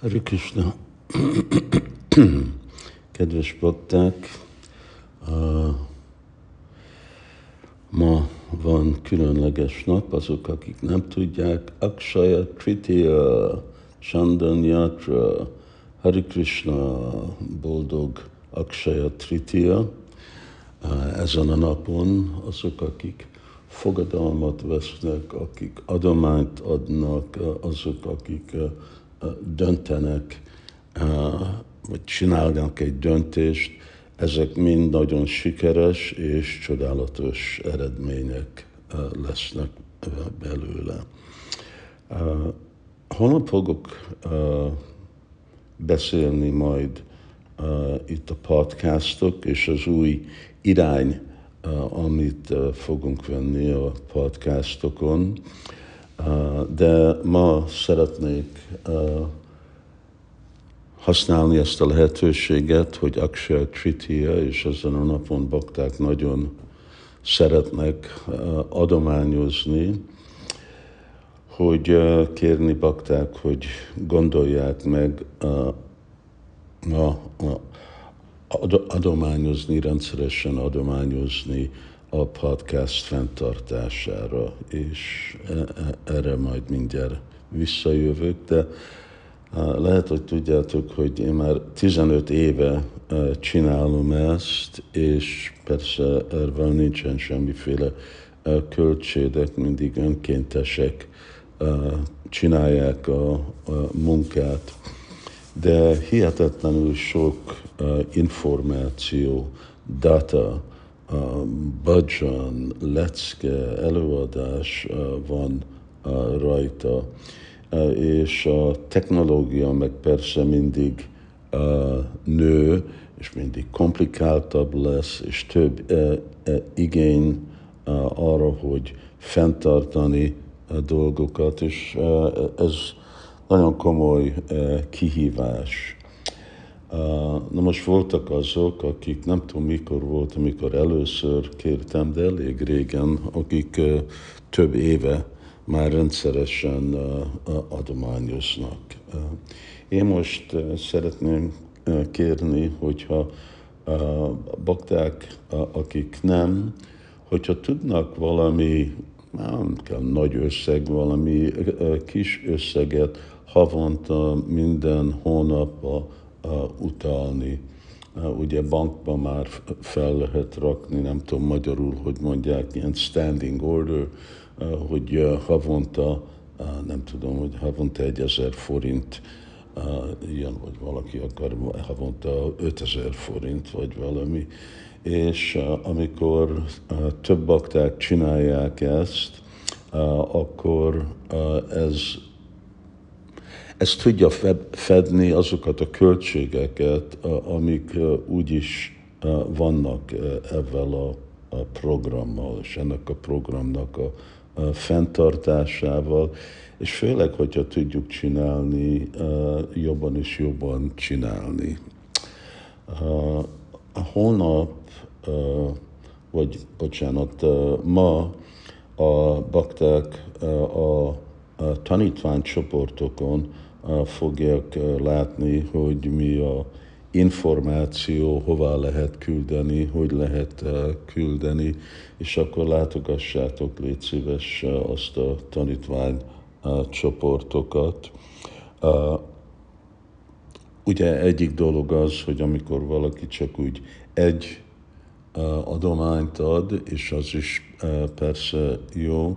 Hare Krishna. Kedves bakták, ma van különleges nap, azok, akik nem tudják, Akshaya Tritiya, Yatra, Hare Krishna, boldog Akshaya Tritiya. Ezen a napon azok, akik fogadalmat vesznek, akik adományt adnak, azok, akik döntenek, vagy csinálnak egy döntést, ezek mind nagyon sikeres és csodálatos eredmények lesznek belőle. Holnap fogok beszélni majd itt a podcastok és az új irány, amit fogunk venni a podcastokon de ma szeretnék használni ezt a lehetőséget, hogy Akshaya Tritiya, és ezen a napon bakták nagyon szeretnek adományozni, hogy kérni bakták, hogy gondolják meg a, a, adományozni, rendszeresen adományozni a podcast fenntartására, és e, e, erre majd mindjárt visszajövök, de lehet, hogy tudjátok, hogy én már 15 éve e, csinálom ezt, és persze erről nincsen semmiféle költségek, mindig önkéntesek csinálják a munkát, de hihetetlenül sok információ, data, bhajan, lecke, előadás van rajta, és a technológia meg persze mindig nő, és mindig komplikáltabb lesz, és több igény arra, hogy fenntartani a dolgokat, és ez nagyon komoly kihívás Na most voltak azok, akik nem tudom mikor volt, amikor először kértem, de elég régen, akik több éve már rendszeresen adományoznak. Én most szeretném kérni, hogyha bakták, akik nem, hogyha tudnak valami, nem kell nagy összeg, valami kis összeget havonta, minden hónap a utalni. Ugye bankban már fel lehet rakni, nem tudom magyarul, hogy mondják, ilyen standing order, hogy havonta, nem tudom, hogy havonta egy ezer forint ilyen, vagy valaki akar havonta 5000 forint, vagy valami. És amikor több bakták csinálják ezt, akkor ez ez tudja fedni azokat a költségeket, amik úgyis vannak ezzel a programmal, és ennek a programnak a fenntartásával, és főleg, hogyha tudjuk csinálni, jobban és jobban csinálni. Holnap, vagy bocsánat, ma a bakták a tanítványcsoportokon fogják látni, hogy mi a információ, hová lehet küldeni, hogy lehet küldeni, és akkor látogassátok, légy szíves azt a tanítvány csoportokat. Ugye egyik dolog az, hogy amikor valaki csak úgy egy adományt ad, és az is persze jó,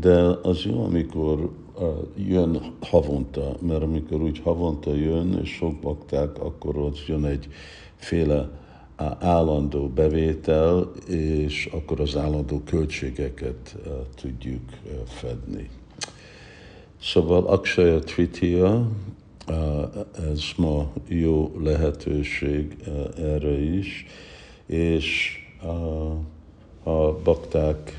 de az jó, amikor jön havonta, mert amikor úgy havonta jön, és sok bakták, akkor ott jön egy féle állandó bevétel, és akkor az állandó költségeket tudjuk fedni. Szóval Akshaya Tritiya, ez ma jó lehetőség erre is, és a bakták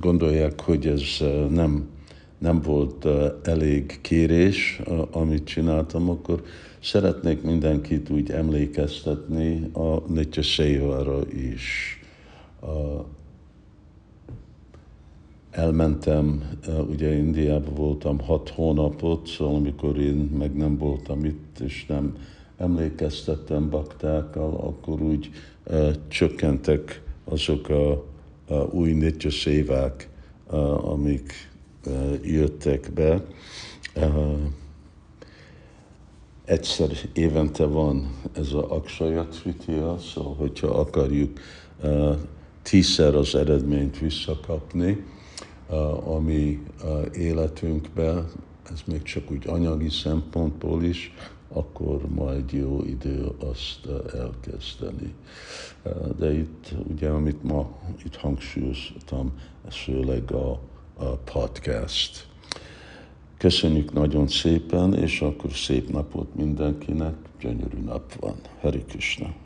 gondolják, hogy ez nem nem volt elég kérés, amit csináltam, akkor szeretnék mindenkit úgy emlékeztetni a Nitya is. elmentem, ugye Indiában voltam hat hónapot, szóval amikor én meg nem voltam itt, és nem emlékeztettem baktákkal, akkor úgy csökkentek azok a új nitya szévák, uh, amik uh, jöttek be. Uh, egyszer évente van ez a Aksaya Tritia, szóval hogyha akarjuk uh, tízszer az eredményt visszakapni, ami életünkbe, ez még csak úgy anyagi szempontból is, akkor majd jó idő azt elkezdeni. De itt, ugye, amit ma itt hangsúlyoztam, ez főleg a, a podcast. Köszönjük nagyon szépen, és akkor szép napot mindenkinek, gyönyörű nap van. Hari Krishna.